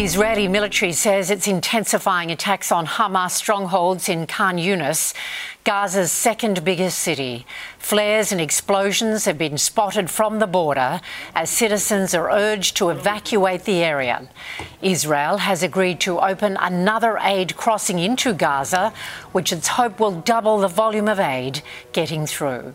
The Israeli military says it's intensifying attacks on Hamas strongholds in Khan Yunis, Gaza's second biggest city. Flares and explosions have been spotted from the border as citizens are urged to evacuate the area. Israel has agreed to open another aid crossing into Gaza, which it's hoped will double the volume of aid getting through.